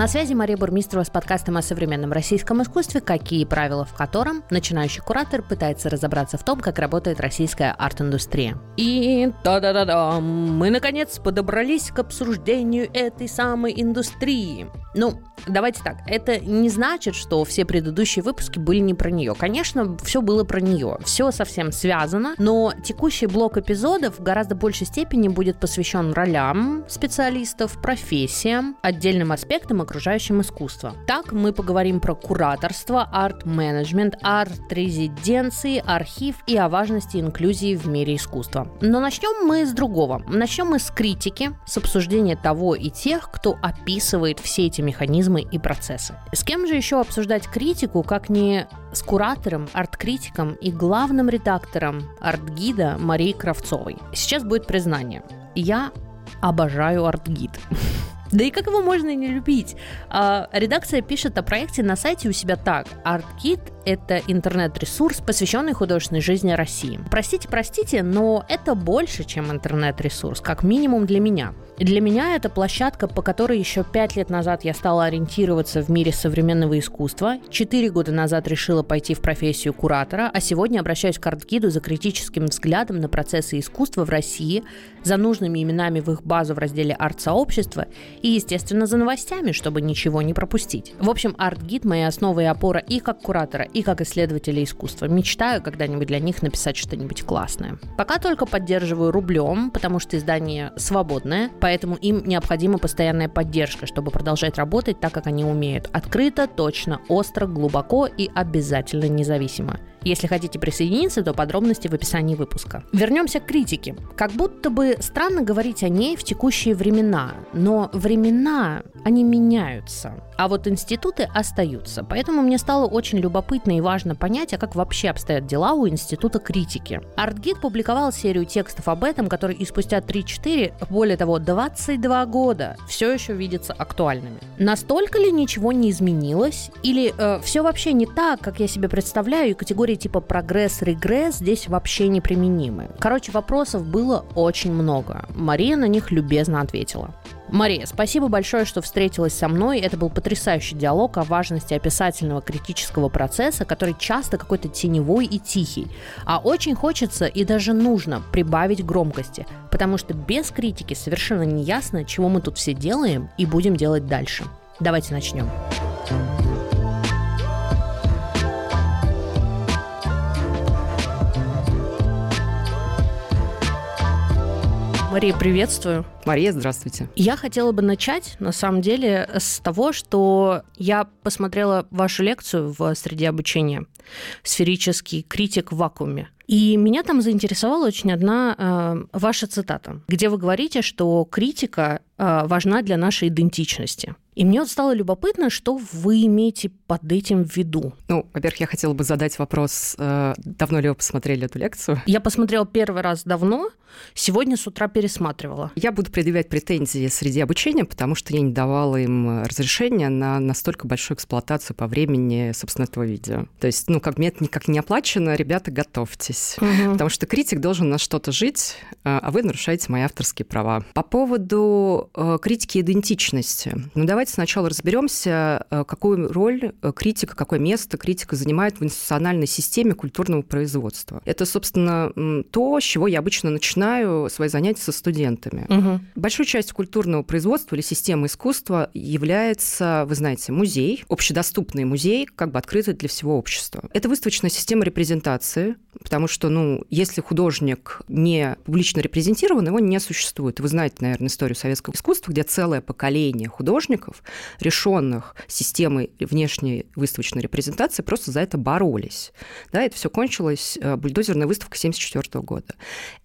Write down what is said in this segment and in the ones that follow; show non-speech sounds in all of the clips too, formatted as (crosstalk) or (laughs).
На связи Мария Бурмистрова с подкастом о современном российском искусстве, какие правила в котором начинающий куратор пытается разобраться в том, как работает российская арт-индустрия. И да-да-да-да, мы наконец подобрались к обсуждению этой самой индустрии. Ну, давайте так, это не значит, что все предыдущие выпуски были не про нее. Конечно, все было про нее, все совсем связано, но текущий блок эпизодов в гораздо большей степени будет посвящен ролям специалистов, профессиям, отдельным аспектам окружающего искусства. Так мы поговорим про кураторство, арт-менеджмент, арт-резиденции, архив и о важности инклюзии в мире искусства. Но начнем мы с другого. Начнем мы с критики, с обсуждения того и тех, кто описывает все эти механизмы и процессы. С кем же еще обсуждать критику, как не с куратором, арт-критиком и главным редактором Артгида Марией Кравцовой. Сейчас будет признание. Я обожаю Артгид. (laughs) Да и как его можно не любить? А, редакция пишет о проекте на сайте у себя так. Артгид – это интернет-ресурс, посвященный художественной жизни России. Простите, простите, но это больше, чем интернет-ресурс, как минимум для меня. Для меня это площадка, по которой еще пять лет назад я стала ориентироваться в мире современного искусства, четыре года назад решила пойти в профессию куратора, а сегодня обращаюсь к Артгиду за критическим взглядом на процессы искусства в России, за нужными именами в их базу в разделе арт-сообщества и, естественно, за новостями, чтобы ничего не пропустить. В общем, Артгид – моя основа и опора и как куратора, и как исследователя искусства. Мечтаю когда-нибудь для них написать что-нибудь классное. Пока только поддерживаю рублем, потому что издание свободное, поэтому им необходима постоянная поддержка, чтобы продолжать работать так, как они умеют. Открыто, точно, остро, глубоко и обязательно независимо. Если хотите присоединиться, то подробности в описании выпуска. Вернемся к критике. Как будто бы странно говорить о ней в текущие времена, но времена, они меняются а вот институты остаются. Поэтому мне стало очень любопытно и важно понять, а как вообще обстоят дела у Института критики. ArtGit публиковал серию текстов об этом, которые и спустя 3-4, более того, 22 года все еще видятся актуальными. Настолько ли ничего не изменилось? Или э, все вообще не так, как я себе представляю, и категории типа прогресс-регресс здесь вообще неприменимы? Короче, вопросов было очень много. Мария на них любезно ответила. Мария, спасибо большое, что встретилась со мной. Это был потрясающий диалог о важности описательного критического процесса, который часто какой-то теневой и тихий. А очень хочется и даже нужно прибавить громкости, потому что без критики совершенно не ясно, чего мы тут все делаем и будем делать дальше. Давайте начнем. Мария, приветствую. Мария, здравствуйте. Я хотела бы начать, на самом деле, с того, что я посмотрела вашу лекцию в среде обучения «Сферический критик в вакууме». И меня там заинтересовала очень одна э, ваша цитата, где вы говорите, что критика э, важна для нашей идентичности. И мне вот стало любопытно, что вы имеете под этим в виду. Ну, во-первых, я хотела бы задать вопрос, э, давно ли вы посмотрели эту лекцию? Я посмотрела первый раз давно, сегодня с утра пересматривала. Я буду предъявлять претензии среди обучения, потому что я не давала им разрешения на настолько большую эксплуатацию по времени, собственно, этого видео. То есть, ну, как мне это никак не оплачено, ребята, готовьтесь. Угу. Потому что критик должен на что-то жить, э, а вы нарушаете мои авторские права. По поводу э, критики идентичности. Ну, давайте давайте сначала разберемся, э, какую роль э, критика, какое место критика занимает в институциональной системе культурного производства. Это, собственно, то, с чего я обычно начинаю свои занятия со студентами. Угу. Большой частью культурного производства или системы искусства является, вы знаете, музей, общедоступный музей, как бы открытый для всего общества. Это выставочная система репрезентации, потому что, ну, если художник не публично репрезентирован, его не существует. Вы знаете, наверное, историю советского искусства, где целое поколение художников художников, решенных системой внешней выставочной репрезентации, просто за это боролись. Да, это все кончилось э, бульдозерная выставка 1974 года.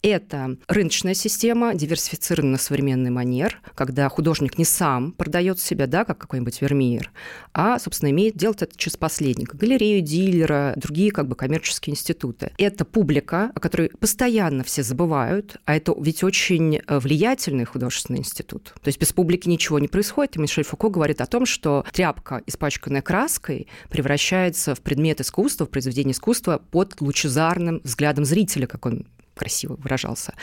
Это рыночная система, диверсифицированная на современный манер, когда художник не сам продает себя, да, как какой-нибудь вермиер, а, собственно, имеет делать это через посредника, галерею, дилера, другие как бы коммерческие институты. Это публика, о которой постоянно все забывают, а это ведь очень э, влиятельный художественный институт. То есть без публики ничего не происходит, и Мишель Фуко говорит о том, что тряпка, испачканная краской, превращается в предмет искусства, в произведение искусства под лучезарным взглядом зрителя, как он красиво выражался.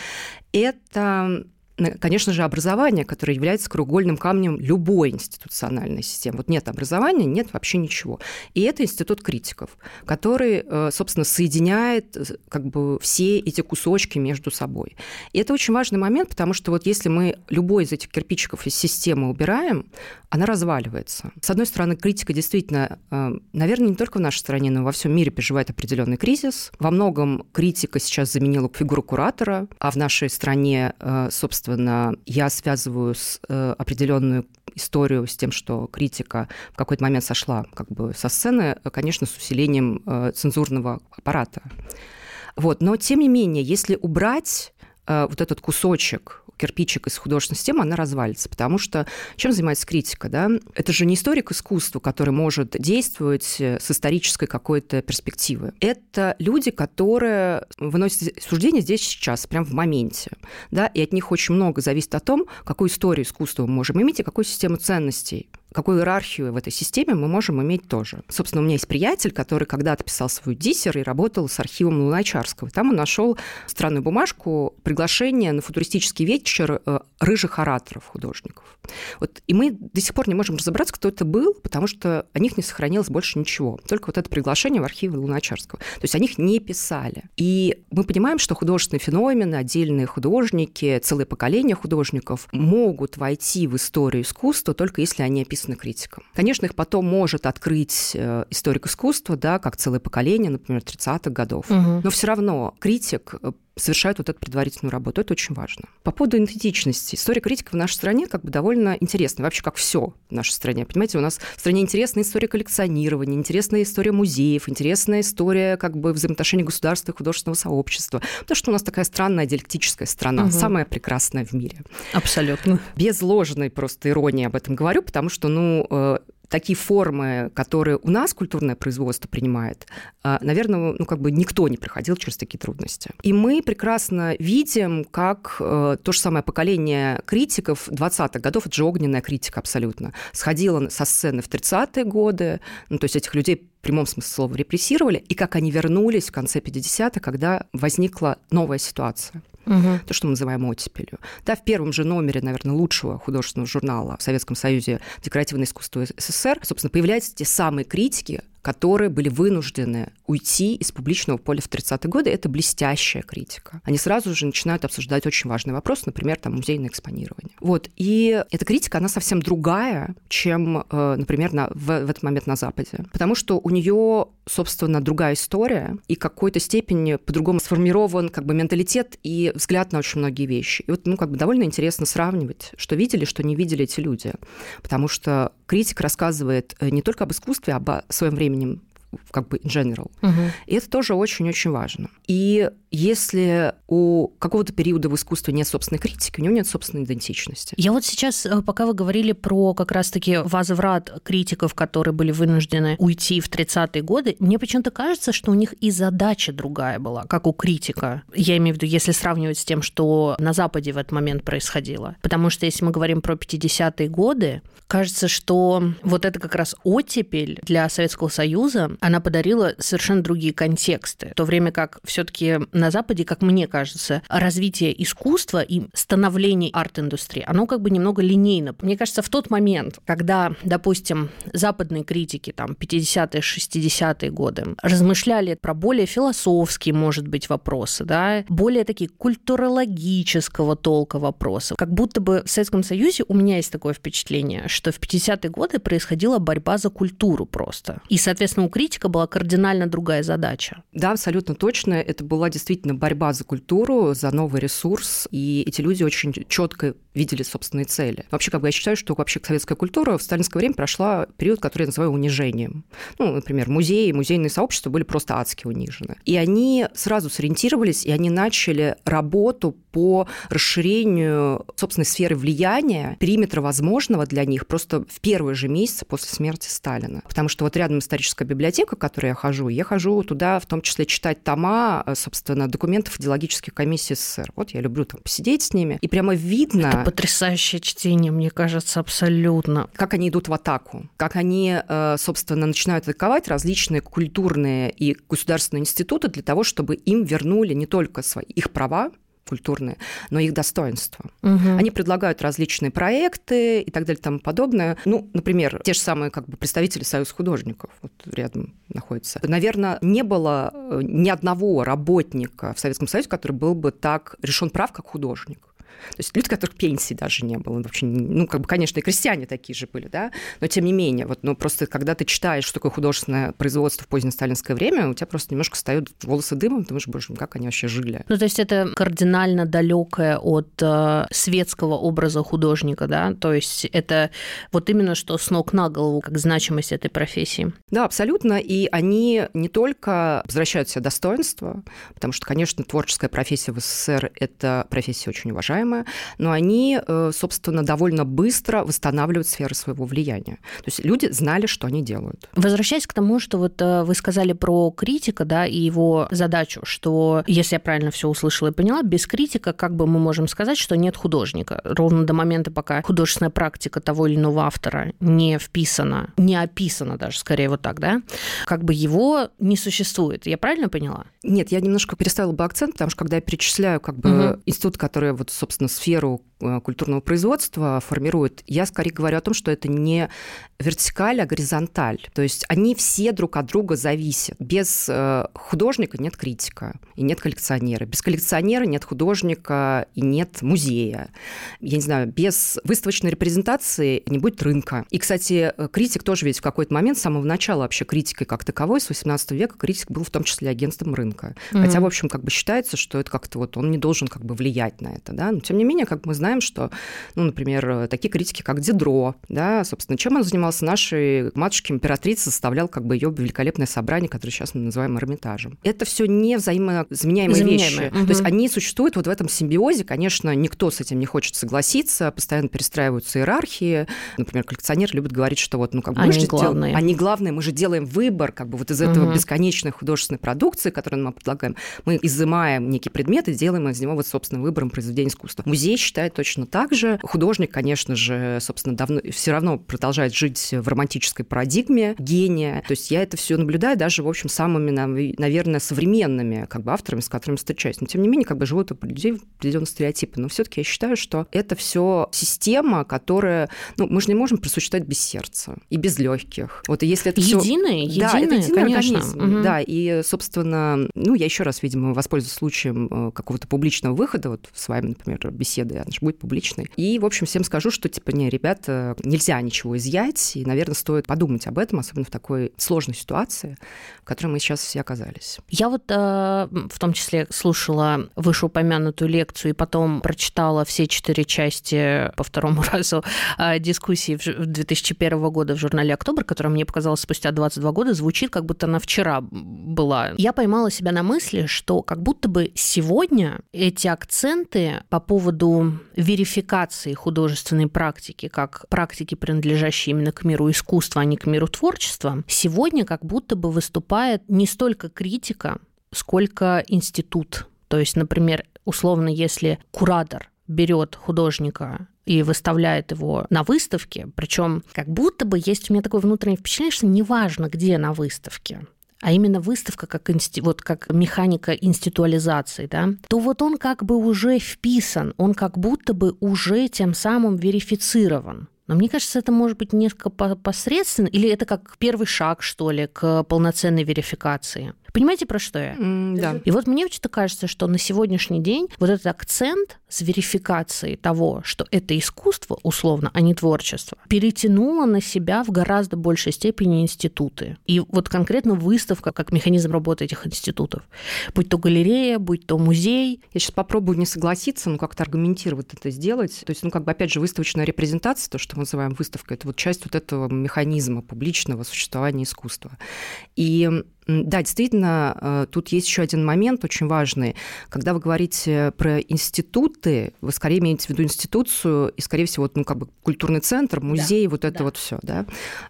Это конечно же, образование, которое является кругольным камнем любой институциональной системы. Вот нет образования, нет вообще ничего. И это институт критиков, который, э, собственно, соединяет э, как бы все эти кусочки между собой. И это очень важный момент, потому что вот если мы любой из этих кирпичиков из системы убираем, она разваливается. С одной стороны, критика действительно, э, наверное, не только в нашей стране, но во всем мире переживает определенный кризис. Во многом критика сейчас заменила фигуру куратора, а в нашей стране, собственно, собственно, я связываю с, э, определенную историю с тем, что критика в какой-то момент сошла как бы со сцены, конечно, с усилением э, цензурного аппарата. Вот. Но, тем не менее, если убрать вот этот кусочек кирпичик из художественной системы, она развалится. Потому что чем занимается критика? Да? Это же не историк искусства, который может действовать э, с исторической какой-то перспективы. Это люди, которые выносят суждения здесь сейчас, прямо в моменте. Да? И от них очень много зависит о том, какую историю искусства мы можем иметь и какую систему ценностей какую иерархию в этой системе мы можем иметь тоже. Собственно, у меня есть приятель, который когда-то писал свой диссер и работал с архивом Луначарского. Там он нашел странную бумажку, приглашение на футуристический вечер э, рыжих ораторов, художников. Вот, и мы до сих пор не можем разобраться, кто это был, потому что о них не сохранилось больше ничего. Только вот это приглашение в архиве Луначарского. То есть о них не писали. И мы понимаем, что художественные феномены, отдельные художники, целые поколения художников могут войти в историю искусства только если они описаны написаны критиком. Конечно, их потом может открыть э, историк искусства, да, как целое поколение, например, 30-х годов. Угу. Но все равно критик э, совершают вот эту предварительную работу. Это очень важно. По поводу идентичности. История критика в нашей стране как бы довольно интересная. Вообще, как все в нашей стране. Понимаете, у нас в стране интересная история коллекционирования, интересная история музеев, интересная история как бы взаимоотношений государства и художественного сообщества. Потому что у нас такая странная диалектическая страна, угу. самая прекрасная в мире. Абсолютно. Без ложной просто иронии об этом говорю, потому что, ну, э, такие формы, которые у нас культурное производство принимает, а, наверное, ну, как бы никто не проходил через такие трудности. И мы прекрасно видим, как э, то же самое поколение критиков 20-х годов, это же огненная критика абсолютно, сходила со сцены в 30-е годы, ну, то есть этих людей в прямом смысле слова репрессировали, и как они вернулись в конце 50-х, когда возникла новая ситуация угу. то, что мы называем оттепелью. Да, в первом же номере, наверное, лучшего художественного журнала в Советском Союзе «Декоративное искусство СССР», собственно, появляются те самые критики, которые были вынуждены уйти из публичного поля в 30-е годы, это блестящая критика. Они сразу же начинают обсуждать очень важный вопрос, например, там, музейное экспонирование. Вот. И эта критика, она совсем другая, чем, э, например, на, в, в этот момент на Западе. Потому что у нее, собственно, другая история, и какой-то степени по-другому сформирован как бы менталитет и взгляд на очень многие вещи. И вот, ну, как бы довольно интересно сравнивать, что видели, что не видели эти люди. Потому что критик рассказывает э, не только об искусстве, а об своем временем как бы in general. Угу. И это тоже очень-очень важно. И если у какого-то периода в искусстве нет собственной критики, у него нет собственной идентичности. Я вот сейчас, э, пока вы говорили про как раз-таки возврат критиков, которые были вынуждены уйти в 30-е годы, мне почему-то кажется, что у них и задача другая была, как у критика. Я имею в виду, если сравнивать с тем, что на Западе в этот момент происходило. Потому что если мы говорим про 50-е годы, кажется, что вот это как раз оттепель для Советского Союза, она подарила совершенно другие контексты. В то время как все таки на Западе, как мне кажется, развитие искусства и становление арт-индустрии, оно как бы немного линейно. Мне кажется, в тот момент, когда, допустим, западные критики, там, 50-е, 60-е годы, размышляли про более философские, может быть, вопросы, да, более такие культурологического толка вопросы, как будто бы в Советском Союзе у меня есть такое впечатление, что в 50-е годы происходила борьба за культуру просто. И, соответственно, у критиков политика была кардинально другая задача. Да, абсолютно точно. Это была действительно борьба за культуру, за новый ресурс, и эти люди очень четко видели собственные цели. Вообще, как бы я считаю, что вообще советская культура в сталинское время прошла период, который я называю унижением. Ну, например, музеи, музейные сообщества были просто адски унижены. И они сразу сориентировались, и они начали работу по расширению собственной сферы влияния, периметра возможного для них просто в первые же месяцы после смерти Сталина. Потому что вот рядом историческая библиотека, в которой я хожу, я хожу туда в том числе читать тома, собственно, документов идеологических комиссий СССР. Вот я люблю там посидеть с ними, и прямо видно... Это потрясающее чтение, мне кажется, абсолютно. Как они идут в атаку, как они, э, собственно, начинают атаковать различные культурные и государственные институты для того, чтобы им вернули не только свои их права, культурные, но их достоинство. Угу. Они предлагают различные проекты и так далее и тому подобное. Ну, например, те же самые как бы представители Союза художников вот рядом находятся. Наверное, не было э, ни одного работника в Советском Союзе, который был бы так решен прав, как художник. То есть люди, которых пенсии даже не было. Вообще, ну, как бы, конечно, и крестьяне такие же были, да, но тем не менее, вот, ну, просто когда ты читаешь, что такое художественное производство в позднее сталинское время, у тебя просто немножко встают волосы дымом, ты думаешь, боже, ну, как они вообще жили. Ну, то есть это кардинально далекое от э, светского образа художника, да, то есть это вот именно что с ног на голову, как значимость этой профессии. Да, абсолютно, и они не только возвращают себе достоинство, потому что, конечно, творческая профессия в СССР – это профессия очень уважаемая, уважаемые, но они, э, собственно, довольно быстро восстанавливают сферы своего влияния. То есть люди знали, что они делают. Возвращаясь к тому, что вот э, вы сказали про критика, да, и его задачу, что, если я правильно все услышала и поняла, без критика как бы мы можем сказать, что нет художника. Ровно до момента, пока художественная практика того или иного автора не вписана, не описана даже, скорее вот так, да, как бы его не существует. Я правильно поняла? Нет, я немножко переставила бы акцент, потому что когда я перечисляю как бы угу. институт, который вот, собственно, собственно, сферу Э, культурного производства формирует, я скорее говорю о том, что это не вертикаль, а горизонталь. То есть они все друг от друга зависят. Без э, художника нет критика и нет коллекционера. Без коллекционера нет художника и нет музея. Я не знаю, без выставочной репрезентации не будет рынка. И, кстати, э, критик тоже ведь в какой-то момент, с самого начала вообще критикой как таковой, с 18 века критик был в том числе агентством рынка. Mm-hmm. Хотя, в общем, как бы считается, что это как-то вот он не должен как бы влиять на это, да. Но тем не менее, как мы знаем, что, ну, например, такие критики, как Дидро, да, собственно, чем он занимался нашей матушке императрице, составлял как бы ее великолепное собрание, которое сейчас мы называем Эрмитажем. Это все не взаимозаменяемые вещи. Угу. То есть они существуют вот в этом симбиозе. Конечно, никто с этим не хочет согласиться, постоянно перестраиваются иерархии. Например, коллекционер любит говорить, что вот, ну, как бы они мы главные. Дел... они главные, мы же делаем выбор как бы вот из этого угу. бесконечной художественной продукции, которую мы предлагаем. Мы изымаем некий предмет и делаем из него вот собственным выбором произведения искусства. Музей считает точно так же. Художник, конечно же, собственно, давно все равно продолжает жить в романтической парадигме гения. То есть я это все наблюдаю даже, в общем, самыми, наверное, современными как бы авторами, с которыми встречаюсь. Но, тем не менее, как бы живут у людей определенные стереотипы. Но все-таки я считаю, что это все система, которая... Ну, мы же не можем просуществовать без сердца и без легких. Вот и если это единое, всё... да, это единый конечно. организм. Угу. Да, и, собственно, ну, я еще раз, видимо, воспользуюсь случаем э, какого-то публичного выхода, вот с вами, например, беседы, она же будет публичной. И, в общем, всем скажу, что, типа, не, ребята, нельзя ничего изъять, и, наверное, стоит подумать об этом, особенно в такой сложной ситуации, в которой мы сейчас все оказались. Я вот э, в том числе слушала вышеупомянутую лекцию и потом прочитала все четыре части по второму (laughs) разу э, дискуссии 2001 года в журнале «Октобер», которая мне показалась спустя 22 года, звучит, как будто она вчера была. Я поймала себя на мысли, что как будто бы сегодня эти акценты по поводу верификации художественной практики, как практики, принадлежащей именно к миру искусства, а не к миру творчества, сегодня как будто бы выступает не столько критика, сколько институт. То есть, например, условно, если куратор берет художника и выставляет его на выставке, причем как будто бы есть у меня такое внутреннее впечатление, что неважно, где на выставке, а именно выставка как, инсти... вот, как механика институализации, да, то вот он как бы уже вписан, он как будто бы уже тем самым верифицирован. Но мне кажется, это может быть несколько посредственно, или это как первый шаг, что ли, к полноценной верификации. Понимаете, про что я? Mm, да. И вот мне что-то кажется, что на сегодняшний день вот этот акцент с верификацией того, что это искусство, условно, а не творчество, перетянуло на себя в гораздо большей степени институты. И вот конкретно выставка как механизм работы этих институтов. Будь то галерея, будь то музей. Я сейчас попробую не согласиться, но как-то аргументировать это сделать. То есть, ну, как бы, опять же, выставочная репрезентация, то, что мы называем выставкой, это вот часть вот этого механизма публичного существования искусства. И да, действительно, э, тут есть еще один момент очень важный. Когда вы говорите про институты, вы скорее имеете в виду институцию и, скорее всего, ну, как бы культурный центр, музей, да, вот это да. вот все, да.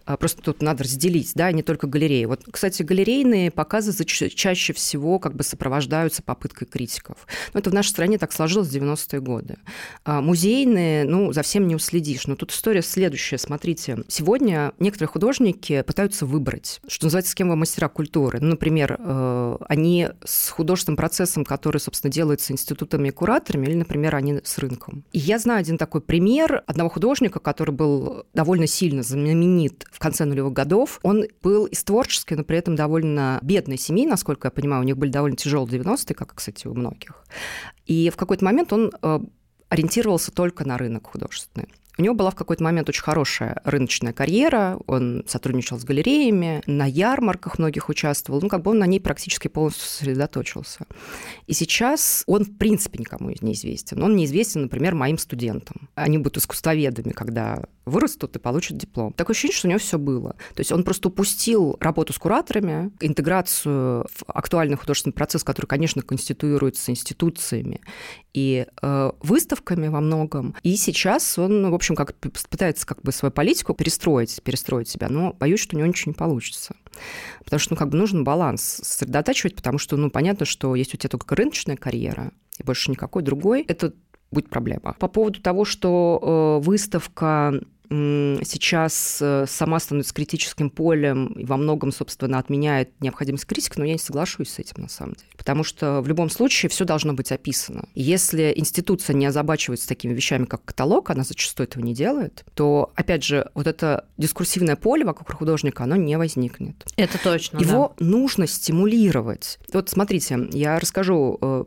А, просто тут надо разделить, да, не только галереи. Вот, кстати, галерейные показы чаще всего как бы сопровождаются попыткой критиков. Но это в нашей стране так сложилось в 90-е годы. А музейные, ну, за всем не уследишь. Но тут история следующая. Смотрите, сегодня некоторые художники пытаются выбрать, что называется, с кем вы мастера культуры актеры. Ну, например, э, они с художественным процессом, который, собственно, делается институтами и кураторами, или, например, они с рынком. И я знаю один такой пример одного художника, который был довольно сильно знаменит в конце нулевых годов. Он был из творческой, но при этом довольно бедной семьи, насколько я понимаю. У них были довольно тяжелые 90-е, как, кстати, у многих. И в какой-то момент он э, ориентировался только на рынок художественный. У него была в какой-то момент очень хорошая рыночная карьера, он сотрудничал с галереями, на ярмарках многих участвовал, ну, как бы он на ней практически полностью сосредоточился. И сейчас он, в принципе, никому не известен. Он неизвестен, например, моим студентам. Они будут искусствоведами, когда вырастут и получат диплом. Такое ощущение, что у него все было. То есть он просто упустил работу с кураторами, интеграцию в актуальный художественный процесс, который, конечно, конституируется институциями и э, выставками во многом. И сейчас он, в общем, как пытается как бы свою политику перестроить, перестроить себя, но боюсь, что у него ничего не получится. Потому что, ну, как бы нужен баланс сосредотачивать, потому что, ну, понятно, что есть у тебя только рыночная карьера, и больше никакой другой. Это будет проблема. По поводу того, что э, выставка сейчас э, сама становится критическим полем и во многом, собственно, отменяет необходимость критики, но я не соглашусь с этим на самом деле. Потому что в любом случае все должно быть описано. Если институция не озабачивается такими вещами, как каталог, она зачастую этого не делает, то, опять же, вот это дискурсивное поле вокруг художника, оно не возникнет. Это точно. Его да. нужно стимулировать. Вот смотрите, я расскажу. Э,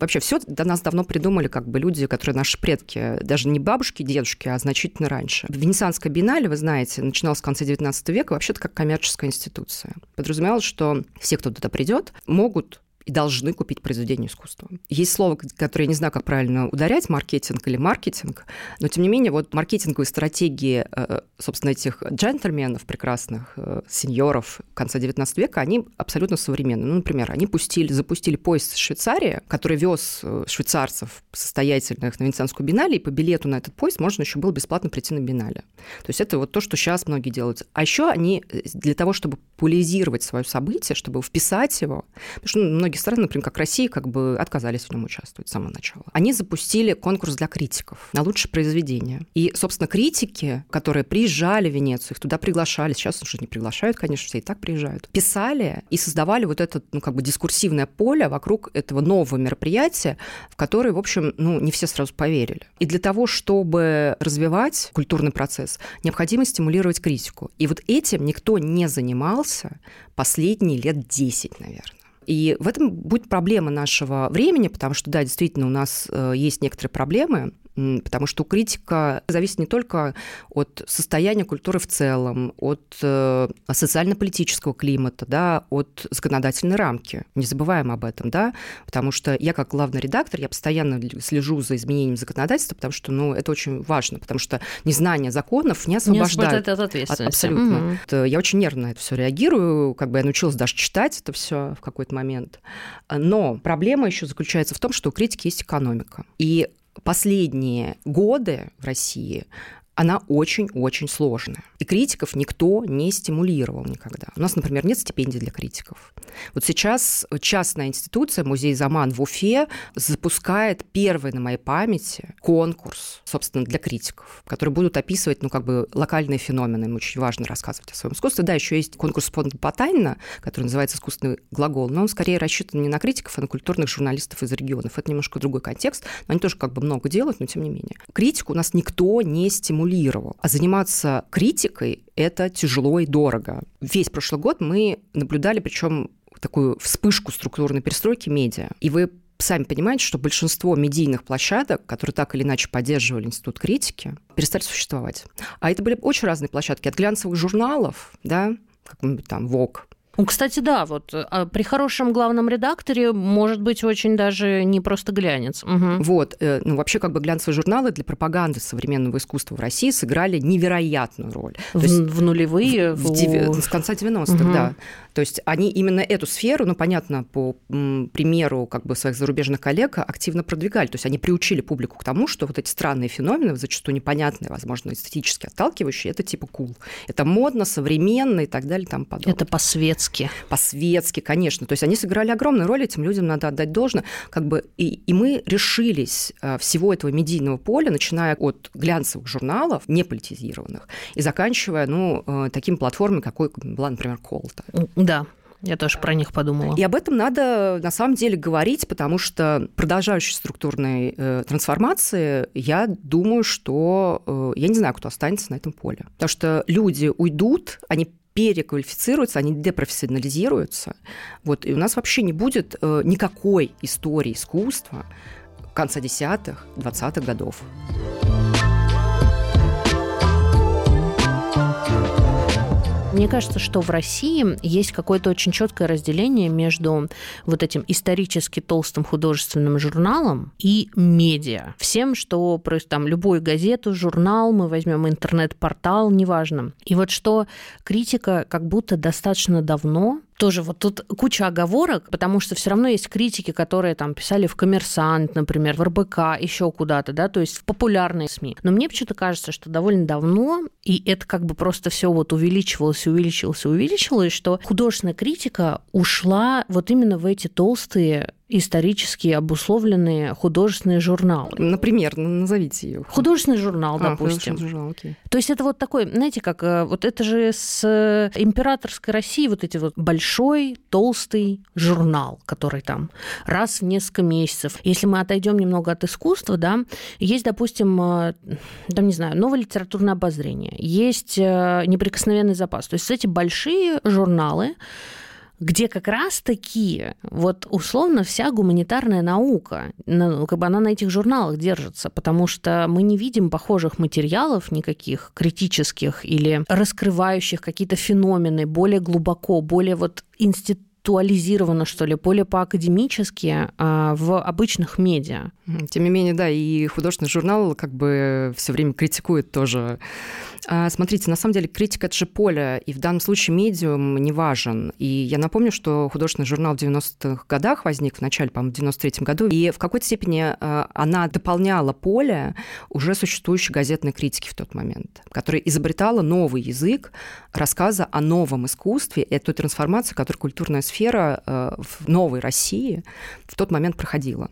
вообще все до нас давно придумали как бы люди, которые наши предки, даже не бабушки, дедушки, а значительно раньше раньше. Венецианская биеннале, вы знаете, начиналась в конце 19 века вообще-то как коммерческая институция. Подразумевалось, что все, кто туда придет, могут и должны купить произведение искусства. Есть слово, которое я не знаю, как правильно ударять, маркетинг или маркетинг, но тем не менее вот маркетинговые стратегии, э, собственно, этих джентльменов прекрасных, э, сеньоров конца XIX века, они абсолютно современные. Ну, например, они пустили, запустили поезд из Швейцарии, который вез э, швейцарцев состоятельных на Венецианскую биеннале, и по билету на этот поезд можно еще было бесплатно прийти на биеннале. То есть это вот то, что сейчас многие делают. А еще они для того, чтобы популяризировать свое событие, чтобы вписать его, потому что ну, многие страны, например, как Россия, как бы отказались в нем участвовать с самого начала. Они запустили конкурс для критиков на лучшее произведение. И, собственно, критики, которые приезжали в Венецию, их туда приглашали, сейчас уже не приглашают, конечно, все и так приезжают, писали и создавали вот это, ну, как бы дискурсивное поле вокруг этого нового мероприятия, в которое, в общем, ну, не все сразу поверили. И для того, чтобы развивать культурный процесс, необходимо стимулировать критику. И вот этим никто не занимался последние лет 10, наверное. И в этом будет проблема нашего времени, потому что, да, действительно, у нас э, есть некоторые проблемы, потому что критика зависит не только от состояния культуры в целом, от э, социально-политического климата, да, от законодательной рамки. Не забываем об этом, да, потому что я как главный редактор, я постоянно слежу за изменением законодательства, потому что, ну, это очень важно, потому что незнание законов не освобождает. Не от ответственности. Абсолютно. Угу. Я очень нервно на это все реагирую, как бы я научилась даже читать это все в какой-то момент. Но проблема еще заключается в том, что у критики есть экономика. И последние годы в России она очень-очень сложная. И критиков никто не стимулировал никогда. У нас, например, нет стипендий для критиков. Вот сейчас частная институция, музей Заман в Уфе, запускает первый на моей памяти конкурс, собственно, для критиков, которые будут описывать, ну, как бы локальные феномены. Им очень важно рассказывать о своем искусстве. Да, еще есть конкурс фонда Потанина, который называется «Искусственный глагол», но он скорее рассчитан не на критиков, а на культурных журналистов из регионов. Это немножко другой контекст, но они тоже как бы много делают, но тем не менее. Критику у нас никто не стимулирует формулировал. А заниматься критикой – это тяжело и дорого. Весь прошлый год мы наблюдали, причем такую вспышку структурной перестройки медиа. И вы сами понимаете, что большинство медийных площадок, которые так или иначе поддерживали институт критики, перестали существовать. А это были очень разные площадки. От глянцевых журналов, да, как там ВОК, кстати, да, вот а при хорошем главном редакторе может быть очень даже не просто глянец. Угу. Вот, э, ну вообще как бы глянцевые журналы для пропаганды современного искусства в России сыграли невероятную роль. В, есть, в нулевые? В, в... С конца 90-х, угу. да. То есть они именно эту сферу, ну, понятно, по примеру как бы своих зарубежных коллег, активно продвигали. То есть они приучили публику к тому, что вот эти странные феномены, зачастую непонятные, возможно, эстетически отталкивающие, это типа кул. Cool. Это модно, современно и так далее, там подобное. Это по-светски. По-светски, конечно. То есть они сыграли огромную роль, этим людям надо отдать должное. Как бы, и, и мы решились э, всего этого медийного поля, начиная от глянцевых журналов, не политизированных, и заканчивая, ну, э, такими платформами, какой была, например, Колта. Да. Я тоже про них подумала. И об этом надо на самом деле говорить, потому что продолжающей структурной э, трансформации, я думаю, что э, я не знаю, кто останется на этом поле. Потому что люди уйдут, они переквалифицируются, они депрофессионализируются. Вот, и у нас вообще не будет э, никакой истории искусства конца десятых, двадцатых годов. Мне кажется, что в России есть какое-то очень четкое разделение между вот этим исторически толстым художественным журналом и медиа. Всем, что просто там любую газету, журнал, мы возьмем интернет-портал, неважно. И вот что критика как будто достаточно давно тоже вот тут куча оговорок, потому что все равно есть критики, которые там писали в «Коммерсант», например, в РБК, еще куда-то, да, то есть в популярные СМИ. Но мне почему-то кажется, что довольно давно, и это как бы просто все вот увеличивалось, увеличивалось, увеличивалось, что художественная критика ушла вот именно в эти толстые исторически обусловленные художественные журналы. Например, назовите ее. Художественный журнал, а, допустим. Журнал, окей. То есть это вот такой, знаете, как э, вот это же с э, императорской России вот эти вот большой толстый журнал, который там раз в несколько месяцев. Если мы отойдем немного от искусства, да, есть, допустим, э, там не знаю, новое литературное обозрение, есть неприкосновенный запас. То есть эти большие журналы где как раз-таки вот условно вся гуманитарная наука, ну, как бы она на этих журналах держится, потому что мы не видим похожих материалов никаких критических или раскрывающих какие-то феномены более глубоко, более вот институт интеллектуализировано, что ли, более по-академически а, в обычных медиа. Тем не менее, да, и художественный журнал как бы все время критикует тоже. А, смотрите, на самом деле критика – это же поле, и в данном случае медиум не важен. И я напомню, что художественный журнал в 90-х годах возник, в начале, по-моему, в 93-м году, и в какой-то степени а, она дополняла поле уже существующей газетной критики в тот момент, которая изобретала новый язык рассказа о новом искусстве, эту трансформацию, которую культурная сфера э, в новой России в тот момент проходила.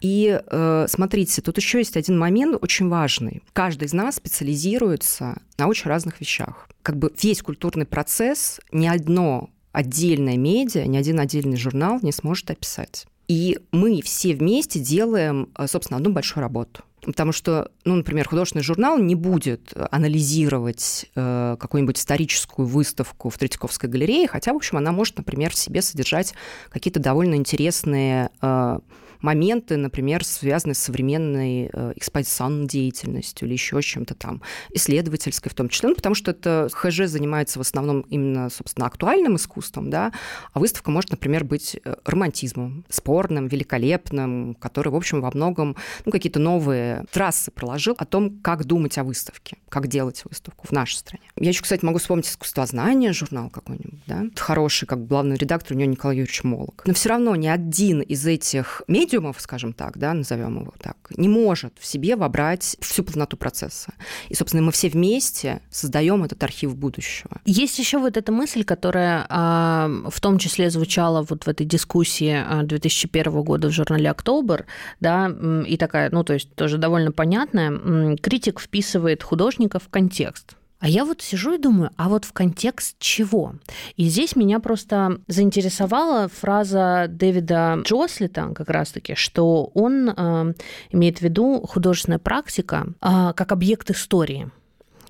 И э, смотрите, тут еще есть один момент очень важный. Каждый из нас специализируется на очень разных вещах. Как бы весь культурный процесс ни одно отдельное медиа, ни один отдельный журнал не сможет описать. И мы все вместе делаем, э, собственно, одну большую работу. Потому что, ну, например, художественный журнал не будет анализировать э, какую-нибудь историческую выставку в Третьяковской галерее, хотя, в общем, она может, например, в себе содержать какие-то довольно интересные э, моменты, например, связанные с современной э, экспозиционной деятельностью или еще чем-то там, исследовательской в том числе, ну, потому что это ХЖ занимается в основном именно, собственно, актуальным искусством, да, а выставка может, например, быть э, романтизмом, спорным, великолепным, который, в общем, во многом, ну, какие-то новые трассы проложил о том, как думать о выставке, как делать выставку в нашей стране. Я еще, кстати, могу вспомнить искусствознание, журнал какой-нибудь, да, хороший, как главный редактор у него Николай Юрьевич Молок. Но все равно ни один из этих медиа медиумов, скажем так, да, назовем его так, не может в себе вобрать всю полноту процесса. И, собственно, мы все вместе создаем этот архив будущего. Есть еще вот эта мысль, которая а, в том числе звучала вот в этой дискуссии 2001 а, года в журнале «Октобер», да, и такая, ну, то есть тоже довольно понятная. Критик вписывает художника в контекст. А я вот сижу и думаю, а вот в контекст чего? И здесь меня просто заинтересовала фраза Дэвида Джослита как раз-таки, что он э, имеет в виду художественная практика э, как объект истории.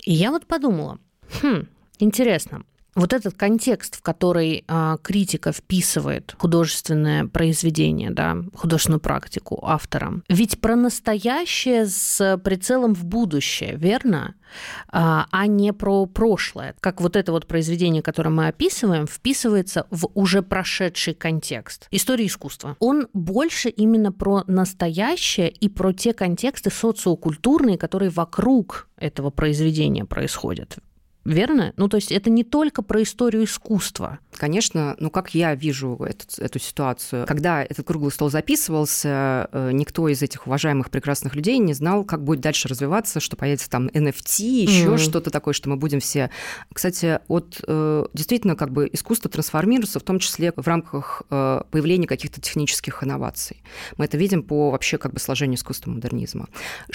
И я вот подумала, хм, интересно, вот этот контекст, в который а, критика вписывает художественное произведение, да, художественную практику автора, ведь про настоящее с прицелом в будущее, верно? А, а не про прошлое. Как вот это вот произведение, которое мы описываем, вписывается в уже прошедший контекст. История искусства. Он больше именно про настоящее и про те контексты социокультурные, которые вокруг этого произведения происходят. Верно? Ну, то есть это не только про историю искусства. Конечно, ну, как я вижу эту, эту ситуацию, когда этот круглый стол записывался, э, никто из этих уважаемых прекрасных людей не знал, как будет дальше развиваться, что появится там NFT, еще mm-hmm. что-то такое, что мы будем все... Кстати, от э, действительно как бы искусство трансформируется, в том числе в рамках э, появления каких-то технических инноваций. Мы это видим по вообще как бы сложению искусства модернизма.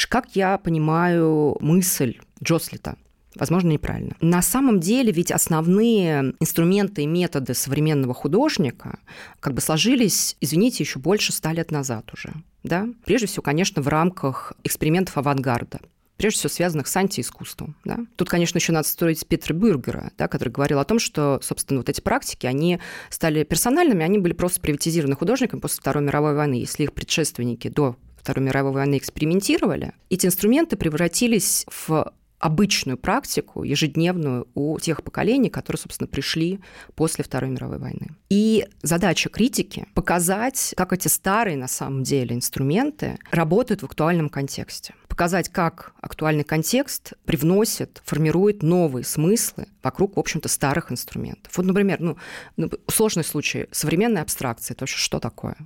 Как я понимаю мысль Джослита, возможно, неправильно. На самом деле ведь основные инструменты и методы современного художника как бы сложились, извините, еще больше ста лет назад уже. Да? Прежде всего, конечно, в рамках экспериментов авангарда прежде всего связанных с антиискусством. Да? Тут, конечно, еще надо строить Петра Бюргера, да, который говорил о том, что, собственно, вот эти практики, они стали персональными, они были просто приватизированы художниками после Второй мировой войны. Если их предшественники до Второй мировой войны экспериментировали, эти инструменты превратились в обычную практику, ежедневную у тех поколений, которые, собственно, пришли после Второй мировой войны. И задача критики — показать, как эти старые, на самом деле, инструменты работают в актуальном контексте. Показать, как актуальный контекст привносит, формирует новые смыслы вокруг, в общем-то, старых инструментов. Вот, например, ну, ну сложный случай, современная абстракция — это вообще что такое?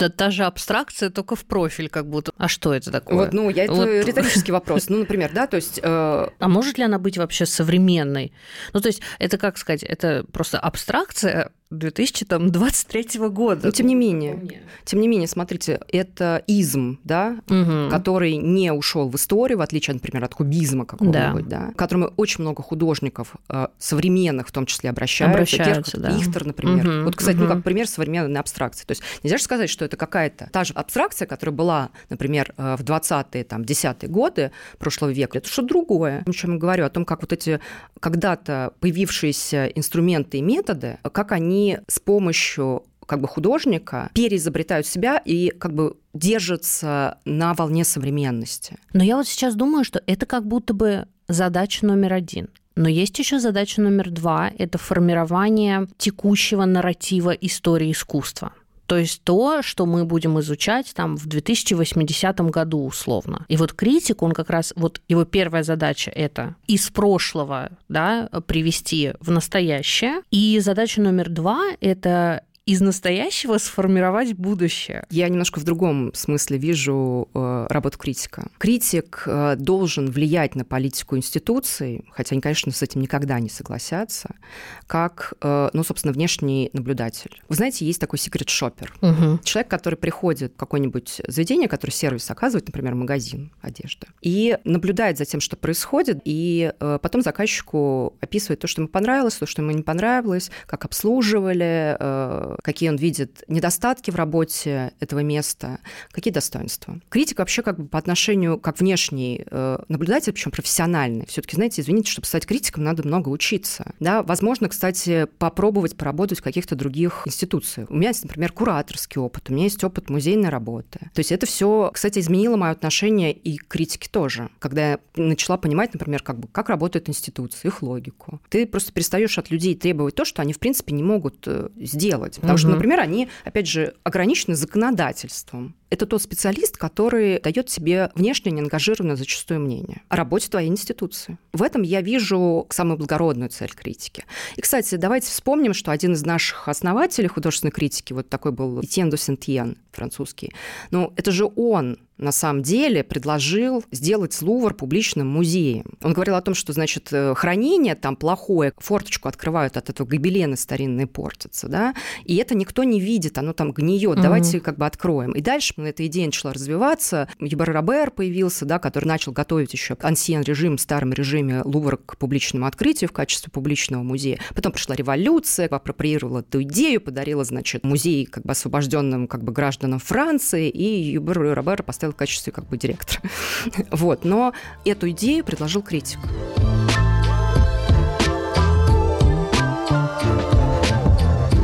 Та, та же абстракция, только в профиль как будто. А что это такое? Вот, ну, я, это вот. риторический вопрос. Ну, например, да, то есть... Э... А может ли она быть вообще современной? Ну, то есть это, как сказать, это просто абстракция, 2023 года. Но тем не менее, тем не менее, смотрите, это изм, да, угу. который не ушел в историю, в отличие, например, от кубизма какого-нибудь, да. да, к которому очень много художников э, современных, в том числе, обращаются. обращаются Тех, да. Ихтер, например. Угу. Вот, кстати, угу. ну как пример современной абстракции. То есть нельзя же сказать, что это какая-то та же абстракция, которая была, например, э, в 20-е, там, 10-е годы прошлого века. Это что-то другое. О чем я говорю, о том, как вот эти когда-то появившиеся инструменты и методы, как они с помощью как бы художника переизобретают себя и как бы держатся на волне современности. Но я вот сейчас думаю, что это как будто бы задача номер один. Но есть еще задача номер два – это формирование текущего нарратива истории искусства. То есть то, что мы будем изучать там в 2080 году условно. И вот критик, он как раз, вот его первая задача это из прошлого да, привести в настоящее. И задача номер два это из настоящего сформировать будущее. Я немножко в другом смысле вижу э, работу критика. Критик э, должен влиять на политику институций, хотя они, конечно, с этим никогда не согласятся, как, э, ну, собственно, внешний наблюдатель. Вы знаете, есть такой секрет-шопер. Угу. Человек, который приходит в какое-нибудь заведение, который сервис оказывает, например, магазин одежды, и наблюдает за тем, что происходит, и э, потом заказчику описывает то, что ему понравилось, то, что ему не понравилось, как обслуживали, э, какие он видит недостатки в работе этого места, какие достоинства. Критик вообще как бы по отношению как внешний э, наблюдатель, причем профессиональный. Все-таки, знаете, извините, чтобы стать критиком, надо много учиться. Да, возможно, кстати, попробовать поработать в каких-то других институциях. У меня есть, например, кураторский опыт, у меня есть опыт музейной работы. То есть это все, кстати, изменило мое отношение и к критике тоже. Когда я начала понимать, например, как бы как работают институции, их логику. Ты просто перестаешь от людей требовать то, что они, в принципе, не могут э, сделать. Потому угу. что, например, они, опять же, ограничены законодательством. Это тот специалист, который дает себе внешне неангажированное зачастую мнение о работе твоей институции. В этом я вижу самую благородную цель критики. И, кстати, давайте вспомним, что один из наших основателей художественной критики, вот такой был Этьен де Сентьен, французский, ну, это же он на самом деле предложил сделать Лувр публичным музеем. Он говорил о том, что, значит, э, хранение там плохое, форточку открывают от этого гобелена старинные портятся, да, и это никто не видит, оно там гниет, угу. давайте как бы откроем. И дальше эта идея начала развиваться, Юбер Робер появился, да, который начал готовить еще ансиен режим, в старом режиме Лувр к публичному открытию в качестве публичного музея. Потом пришла революция, апроприировала эту идею, подарила, значит, музей как бы освобожденным как бы гражданам Франции, и Юбер Робер поставил в качестве как бы директора. (laughs) Вот. Но эту идею предложил критик.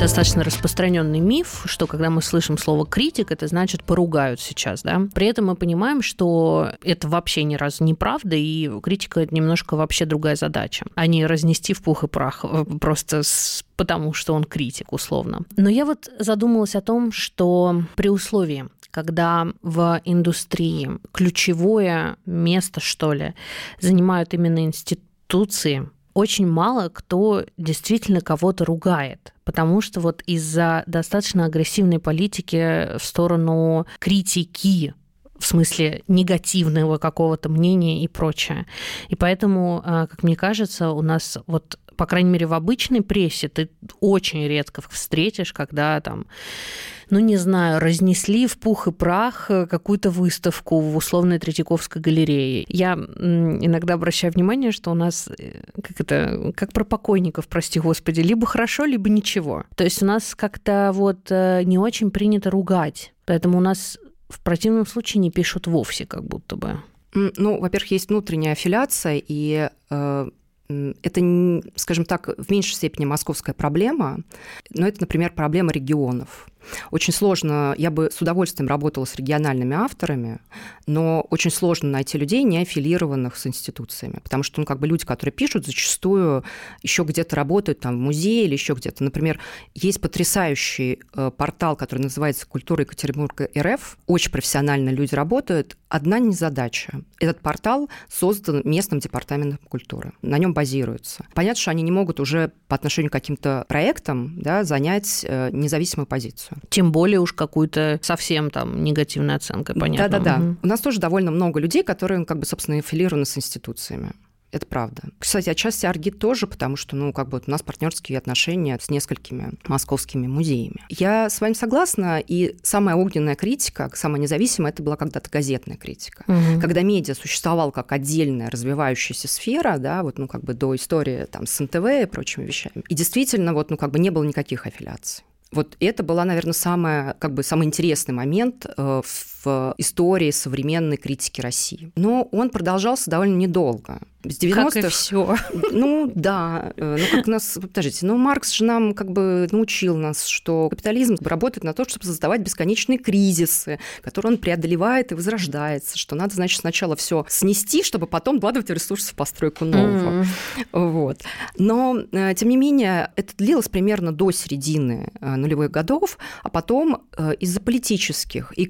достаточно распространенный миф, что когда мы слышим слово критик, это значит поругают сейчас, да. При этом мы понимаем, что это вообще ни разу не правда, и критика это немножко вообще другая задача, а не разнести в пух и прах э, просто с потому что он критик, условно. Но я вот задумалась о том, что при условии, когда в индустрии ключевое место, что ли, занимают именно институции, очень мало кто действительно кого-то ругает, потому что вот из-за достаточно агрессивной политики в сторону критики в смысле негативного какого-то мнения и прочее. И поэтому, а, как мне кажется, у нас вот по крайней мере, в обычной прессе ты очень редко встретишь, когда там ну, не знаю, разнесли в пух и прах э, какую-то выставку в условной Третьяковской галерее. Я иногда обращаю внимание, что у нас, э, как это, как про покойников, прости господи, либо хорошо, либо ничего. То есть у нас как-то вот э, не очень принято ругать. Поэтому у нас в противном случае не пишут вовсе, как будто бы. Ну, во-первых, есть внутренняя аффилиация, и э, это, скажем так, в меньшей степени московская проблема, но это, например, проблема регионов. Очень сложно, я бы с удовольствием работала с региональными авторами, но очень сложно найти людей, не аффилированных с институциями, потому что ну, как бы люди, которые пишут, зачастую еще где-то работают там в музее или еще где-то. Например, есть потрясающий э, портал, который называется «Культура Екатеринбурга РФ». Очень профессионально люди работают. Одна незадача. Этот портал создан местным департаментом культуры. На нем базируется. Понятно, что они не могут уже по отношению к каким-то проектам да, занять э, независимую позицию. Тем более уж какую-то совсем там негативной оценкой, понятно. Да-да-да. Угу. У нас тоже довольно много людей, которые, как бы, собственно, аффилированы с институциями. Это правда. Кстати, отчасти Аргит тоже, потому что, ну, как бы у нас партнерские отношения с несколькими московскими музеями. Я с вами согласна, и самая огненная критика, самая независимая, это была когда-то газетная критика. Угу. Когда медиа существовал как отдельная развивающаяся сфера, да, вот, ну, как бы до истории там с НТВ и прочими вещами. И действительно, вот, ну, как бы не было никаких аффилиаций. Вот это была, наверное, самая, как бы, самый интересный момент э, в истории современной критики России. Но он продолжался довольно недолго с 90-х. Как и все. (laughs) Ну, да. Э, ну, как нас... Подождите, ну, Маркс же нам как бы научил нас, что капитализм работает на то, чтобы создавать бесконечные кризисы, которые он преодолевает и возрождается, что надо, значит, сначала все снести, чтобы потом вкладывать ресурсы в постройку нового. Mm. Вот. Но, э, тем не менее, это длилось примерно до середины э, нулевых годов, а потом из-за политических и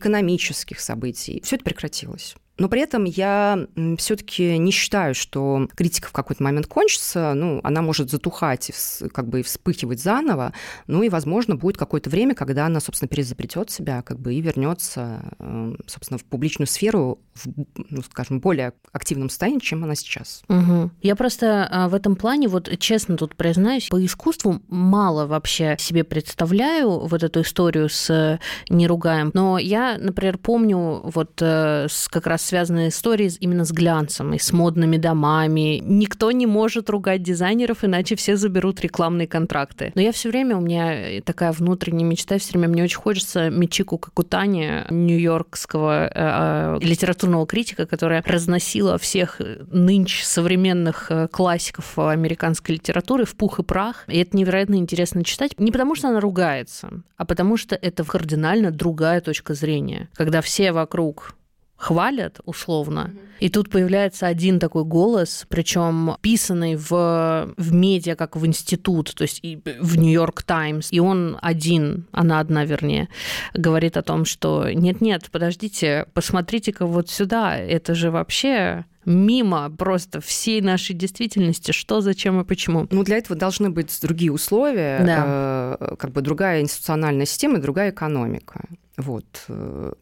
экономических событий все это прекратилось. Но при этом я все-таки не считаю, что критика в какой-то момент кончится. Ну, она может затухать и как бы вспыхивать заново. Ну и, возможно, будет какое-то время, когда она, собственно, перезапретет себя как бы и вернется, эм, собственно, в публичную сферу в, ну, скажем, более активном состоянии, чем она сейчас. Угу. Я просто а, в этом плане, вот честно тут признаюсь, по искусству мало вообще себе представляю вот эту историю с неругаем. Но я, например, помню вот э, как раз связанные истории именно с глянцем и с модными домами. Никто не может ругать дизайнеров, иначе все заберут рекламные контракты. Но я все время, у меня такая внутренняя мечта, все время мне очень хочется Мичику Какутани, нью-йоркского э, э, литературного критика, которая разносила всех нынче современных э, классиков американской литературы в пух и прах. И это невероятно интересно читать. Не потому, что она ругается, а потому что это кардинально другая точка зрения. Когда все вокруг хвалят условно. Mm-hmm. И тут появляется один такой голос, причем писанный в, в медиа, как в институт, то есть и в Нью-Йорк Таймс. И он один, она одна, вернее, говорит о том, что нет-нет, подождите, посмотрите-ка вот сюда, это же вообще мимо просто всей нашей действительности, что, зачем и почему. Ну, для этого должны быть другие условия, да. э, как бы другая институциональная система другая экономика. Вот.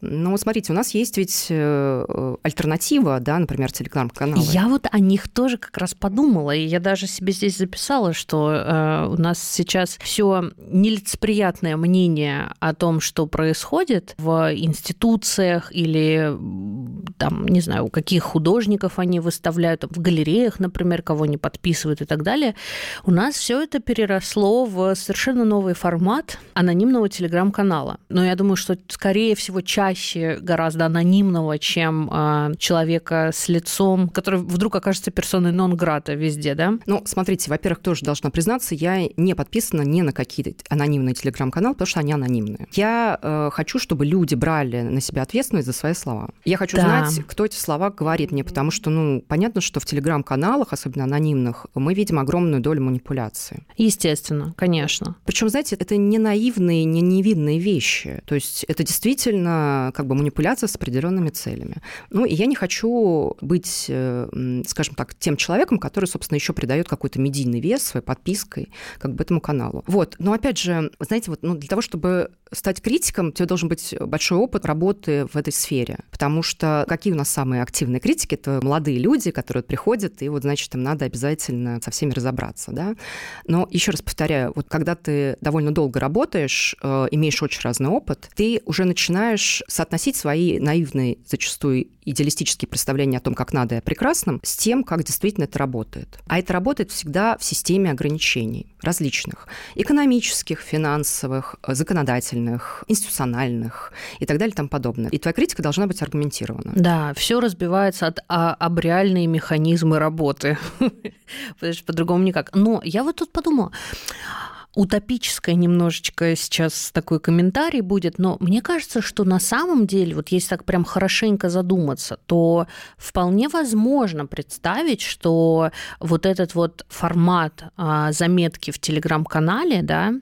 Но смотрите, у нас есть ведь э, альтернатива, да, например, телеграм-каналы. Я вот о них тоже как раз подумала, и я даже себе здесь записала, что э, у нас сейчас все нелицеприятное мнение о том, что происходит в институциях или там, не знаю, у каких художников они выставляют, в галереях, например, кого они подписывают и так далее. У нас все это переросло в совершенно новый формат анонимного телеграм-канала. Но я думаю, что скорее всего, чаще гораздо анонимного, чем э, человека с лицом, который вдруг окажется персоной нон-грата везде, да? Ну, смотрите, во-первых, тоже должна признаться, я не подписана ни на какие анонимные телеграм-каналы, потому что они анонимные. Я э, хочу, чтобы люди брали на себя ответственность за свои слова. Я хочу так. знать, кто эти слова говорит мне, потому что, ну, понятно, что в телеграм-каналах, особенно анонимных, мы видим огромную долю манипуляции. Естественно, конечно. Причем, знаете, это не наивные, не невидные вещи. То есть это действительно как бы манипуляция с определенными целями. Ну, и я не хочу быть, э, скажем так, тем человеком, который, собственно, еще придает какой-то медийный вес своей подпиской как бы этому каналу. Вот. Но опять же, знаете, вот ну, для того, чтобы стать критиком, тебе должен быть большой опыт работы в этой сфере. Потому что какие у нас самые активные критики? Это молодые люди, которые приходят, и вот, значит, им надо обязательно со всеми разобраться, да. Но еще раз повторяю, вот когда ты довольно долго работаешь, э, имеешь очень разный опыт, ты уже начинаешь соотносить свои наивные, зачастую идеалистические представления о том, как надо и о прекрасном, с тем, как действительно это работает. А это работает всегда в системе ограничений различных. Экономических, финансовых, законодательных, институциональных и так далее и тому подобное. И твоя критика должна быть аргументирована. Да, все разбивается от, а, об реальные механизмы работы. (laughs) По-другому никак. Но я вот тут подумала, утопическое немножечко сейчас такой комментарий будет, но мне кажется, что на самом деле, вот если так прям хорошенько задуматься, то вполне возможно представить, что вот этот вот формат а, заметки в телеграм-канале, да,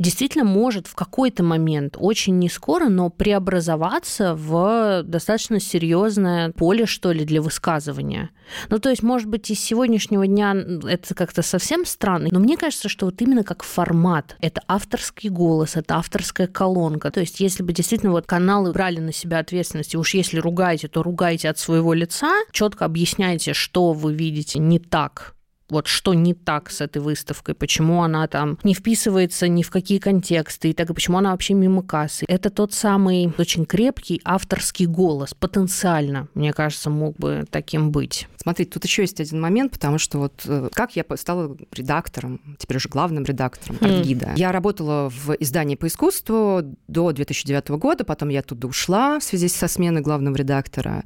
действительно может в какой-то момент, очень не скоро, но преобразоваться в достаточно серьезное поле, что ли, для высказывания. Ну, то есть, может быть, из сегодняшнего дня это как-то совсем странно, но мне кажется, что вот именно как формат формат, это авторский голос, это авторская колонка. То есть, если бы действительно вот каналы брали на себя ответственность, и уж если ругаете, то ругайте от своего лица, четко объясняйте, что вы видите не так вот что не так с этой выставкой, почему она там не вписывается ни в какие контексты, и так, и почему она вообще мимо кассы. Это тот самый очень крепкий авторский голос, потенциально, мне кажется, мог бы таким быть. Смотрите, тут еще есть один момент, потому что вот э, как я стала редактором, теперь уже главным редактором Аргида. Mm. Я работала в издании по искусству до 2009 года, потом я оттуда ушла в связи со сменой главного редактора.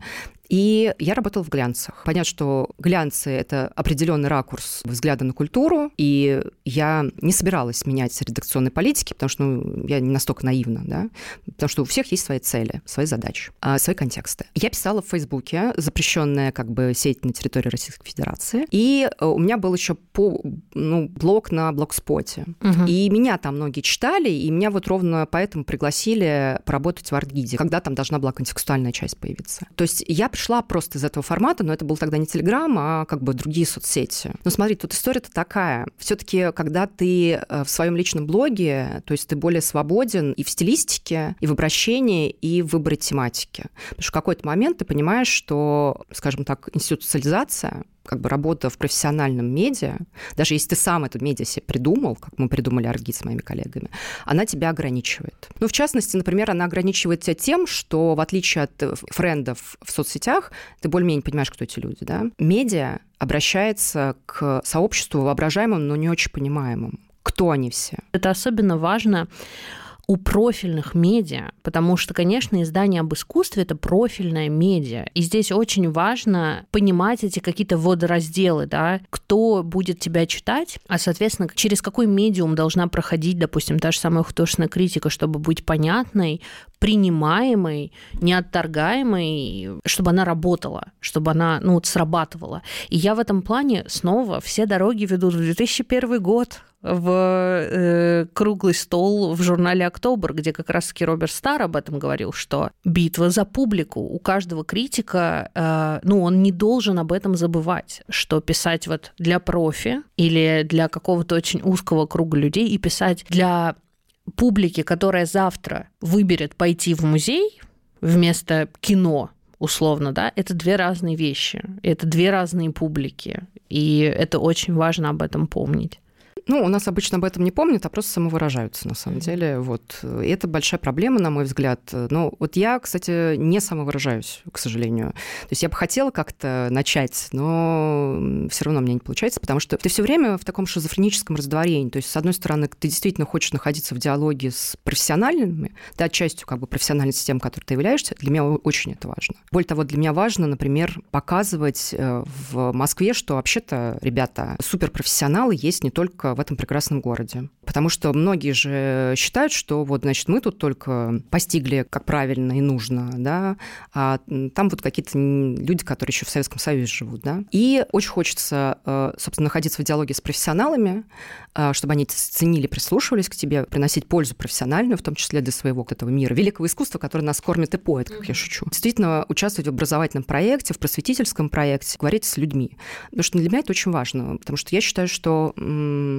И я работала в глянцах. Понятно, что глянцы — это определенный ракурс взгляда на культуру, и я не собиралась менять редакционной политики, потому что ну, я не настолько наивна, да, потому что у всех есть свои цели, свои задачи, а, свои контексты. Я писала в Фейсбуке, запрещенная как бы сеть на территории Российской Федерации, и э, у меня был еще по, ну, блог на блогспоте. Угу. И меня там многие читали, и меня вот ровно поэтому пригласили поработать в Артгиде, когда там должна была контекстуальная часть появиться. То есть я пришла просто из этого формата, но это был тогда не Телеграм, а как бы другие соцсети. Но смотри, тут история-то такая. все таки когда ты э, в своем личном блоге, то есть ты более свободен и в стилистике, и в обращении, и в выборе тематики. Потому что в какой-то момент ты понимаешь, что, скажем так, институциализация как бы работа в профессиональном медиа, даже если ты сам эту медиа себе придумал, как мы придумали Аргит с моими коллегами, она тебя ограничивает. Ну, в частности, например, она ограничивает тебя тем, что в отличие от э, френдов в соцсетях, ты более-менее понимаешь, кто эти люди, да? Медиа обращается к сообществу воображаемым, но не очень понимаемым. Кто они все? Это особенно важно у профильных медиа, потому что, конечно, издание об искусстве — это профильное медиа. И здесь очень важно понимать эти какие-то водоразделы, да, кто будет тебя читать, а, соответственно, через какой медиум должна проходить, допустим, та же самая художественная критика, чтобы быть понятной, принимаемой, неотторгаемой, чтобы она работала, чтобы она ну, вот, срабатывала. И я в этом плане снова все дороги ведут в 2001 год, в э, круглый стол в журнале «Октобер», где как раз-таки Роберт Стар об этом говорил, что битва за публику. У каждого критика, э, ну, он не должен об этом забывать, что писать вот для профи или для какого-то очень узкого круга людей и писать для публики, которая завтра выберет пойти в музей вместо кино, условно, да, это две разные вещи, это две разные публики, и это очень важно об этом помнить. Ну, у нас обычно об этом не помнят, а просто самовыражаются, на самом деле. Вот. И это большая проблема, на мой взгляд. Но вот я, кстати, не самовыражаюсь, к сожалению. То есть я бы хотела как-то начать, но все равно мне не получается, потому что ты все время в таком шизофреническом раздворении. То есть, с одной стороны, ты действительно хочешь находиться в диалоге с профессиональными, да, частью как бы профессиональности тем, которой ты являешься. Для меня очень это важно. Более того, для меня важно, например, показывать э, в Москве, что вообще-то, ребята, суперпрофессионалы есть не только в этом прекрасном городе. Потому что многие же считают, что вот, значит, мы тут только постигли, как правильно и нужно, да, а там вот какие-то люди, которые еще в Советском Союзе живут, да. И очень хочется, э, собственно, находиться в диалоге с профессионалами, э, чтобы они ценили, прислушивались к тебе, приносить пользу профессиональную, в том числе для своего вот этого мира, великого искусства, которое нас кормит и поет, как mm-hmm. я шучу. Действительно, участвовать в образовательном проекте, в просветительском проекте, говорить с людьми. Потому что для меня это очень важно, потому что я считаю, что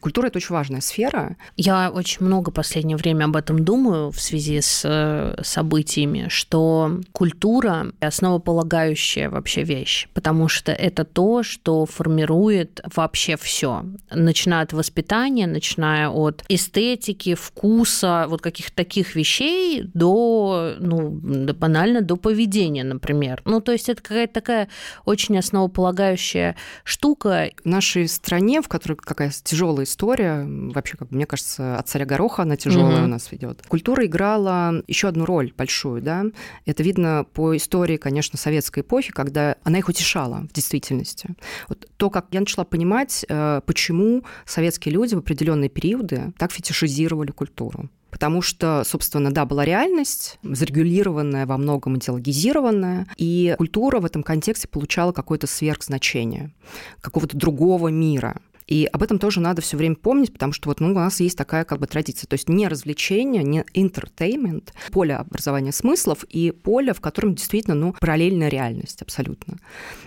Культура – это очень важная сфера. Я очень много в последнее время об этом думаю в связи с э, событиями, что культура – основополагающая вообще вещь, потому что это то, что формирует вообще все, начиная от воспитания, начиная от эстетики, вкуса, вот каких-то таких вещей до, ну, банально до поведения, например. Ну, то есть это какая-то такая очень основополагающая штука. В нашей стране, в которой какая-то тяжелая история. Вообще, как мне кажется, от царя Гороха она тяжелая угу. у нас ведет. Культура играла еще одну роль большую, да. Это видно по истории, конечно, советской эпохи, когда она их утешала в действительности. Вот то, как я начала понимать, э, почему советские люди в определенные периоды так фетишизировали культуру потому что, собственно, да, была реальность, зарегулированная, во многом идеологизированная, и культура в этом контексте получала какое-то сверхзначение, какого-то другого мира. И об этом тоже надо все время помнить, потому что вот ну, у нас есть такая как бы традиция. То есть не развлечение, не entertainment, поле образования смыслов и поле, в котором действительно ну, параллельная реальность абсолютно.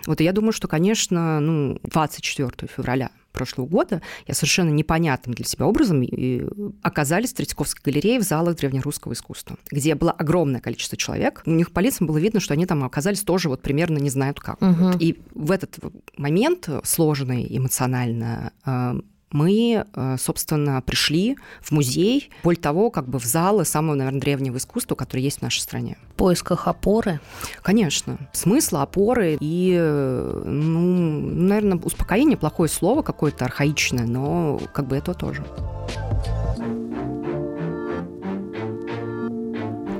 Вот и я думаю, что, конечно, ну, 24 февраля прошлого года, я совершенно непонятным для себя образом оказались в Третьяковской галерее в залах древнерусского искусства, где было огромное количество человек. У них по лицам было видно, что они там оказались тоже вот примерно не знают как. Угу. И в этот момент сложный эмоционально э, мы, э, собственно, пришли в музей, более того, как бы в залы самого, наверное, древнего искусства, которое есть в нашей стране. В поисках опоры? Конечно. Смысла, опоры и, ну, наверное, успокоение, плохое слово какое-то архаичное, но как бы это тоже.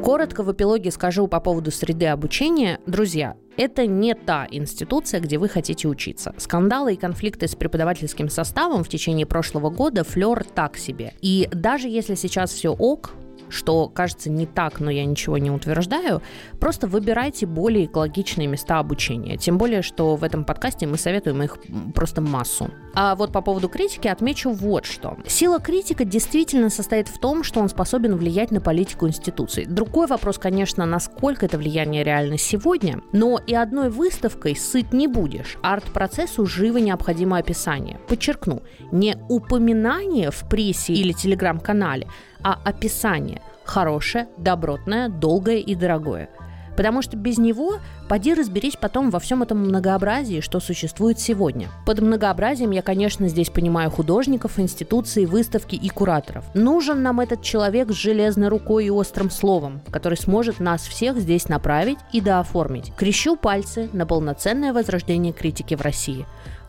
Коротко в эпилоге скажу по поводу среды обучения. Друзья, это не та институция, где вы хотите учиться. Скандалы и конфликты с преподавательским составом в течение прошлого года флер так себе. И даже если сейчас все ок, что кажется не так, но я ничего не утверждаю, просто выбирайте более экологичные места обучения. Тем более, что в этом подкасте мы советуем их просто массу. А вот по поводу критики отмечу вот что. Сила критика действительно состоит в том, что он способен влиять на политику институций. Другой вопрос, конечно, насколько это влияние реально сегодня, но и одной выставкой сыт не будешь. Арт-процессу живо необходимо описание. Подчеркну, не упоминание в прессе или телеграм-канале, а описание – хорошее, добротное, долгое и дорогое. Потому что без него поди разберись потом во всем этом многообразии, что существует сегодня. Под многообразием я, конечно, здесь понимаю художников, институции, выставки и кураторов. Нужен нам этот человек с железной рукой и острым словом, который сможет нас всех здесь направить и дооформить. Крещу пальцы на полноценное возрождение критики в России.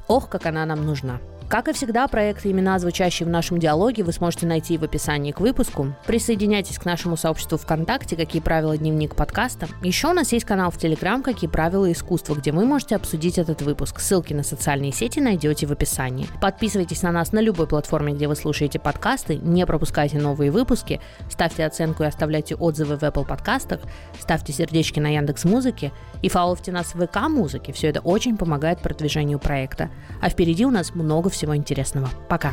Ох, как она нам нужна. Как и всегда, проекты имена, звучащие в нашем диалоге, вы сможете найти в описании к выпуску. Присоединяйтесь к нашему сообществу ВКонтакте «Какие правила дневник подкаста». Еще у нас есть канал в Телеграм «Какие правила искусства», где вы можете обсудить этот выпуск. Ссылки на социальные сети найдете в описании. Подписывайтесь на нас на любой платформе, где вы слушаете подкасты, не пропускайте новые выпуски, ставьте оценку и оставляйте отзывы в Apple подкастах, ставьте сердечки на Яндекс Музыке и фолловьте нас в ВК Музыке. Все это очень помогает продвижению проекта. А впереди у нас много всего интересного. Пока.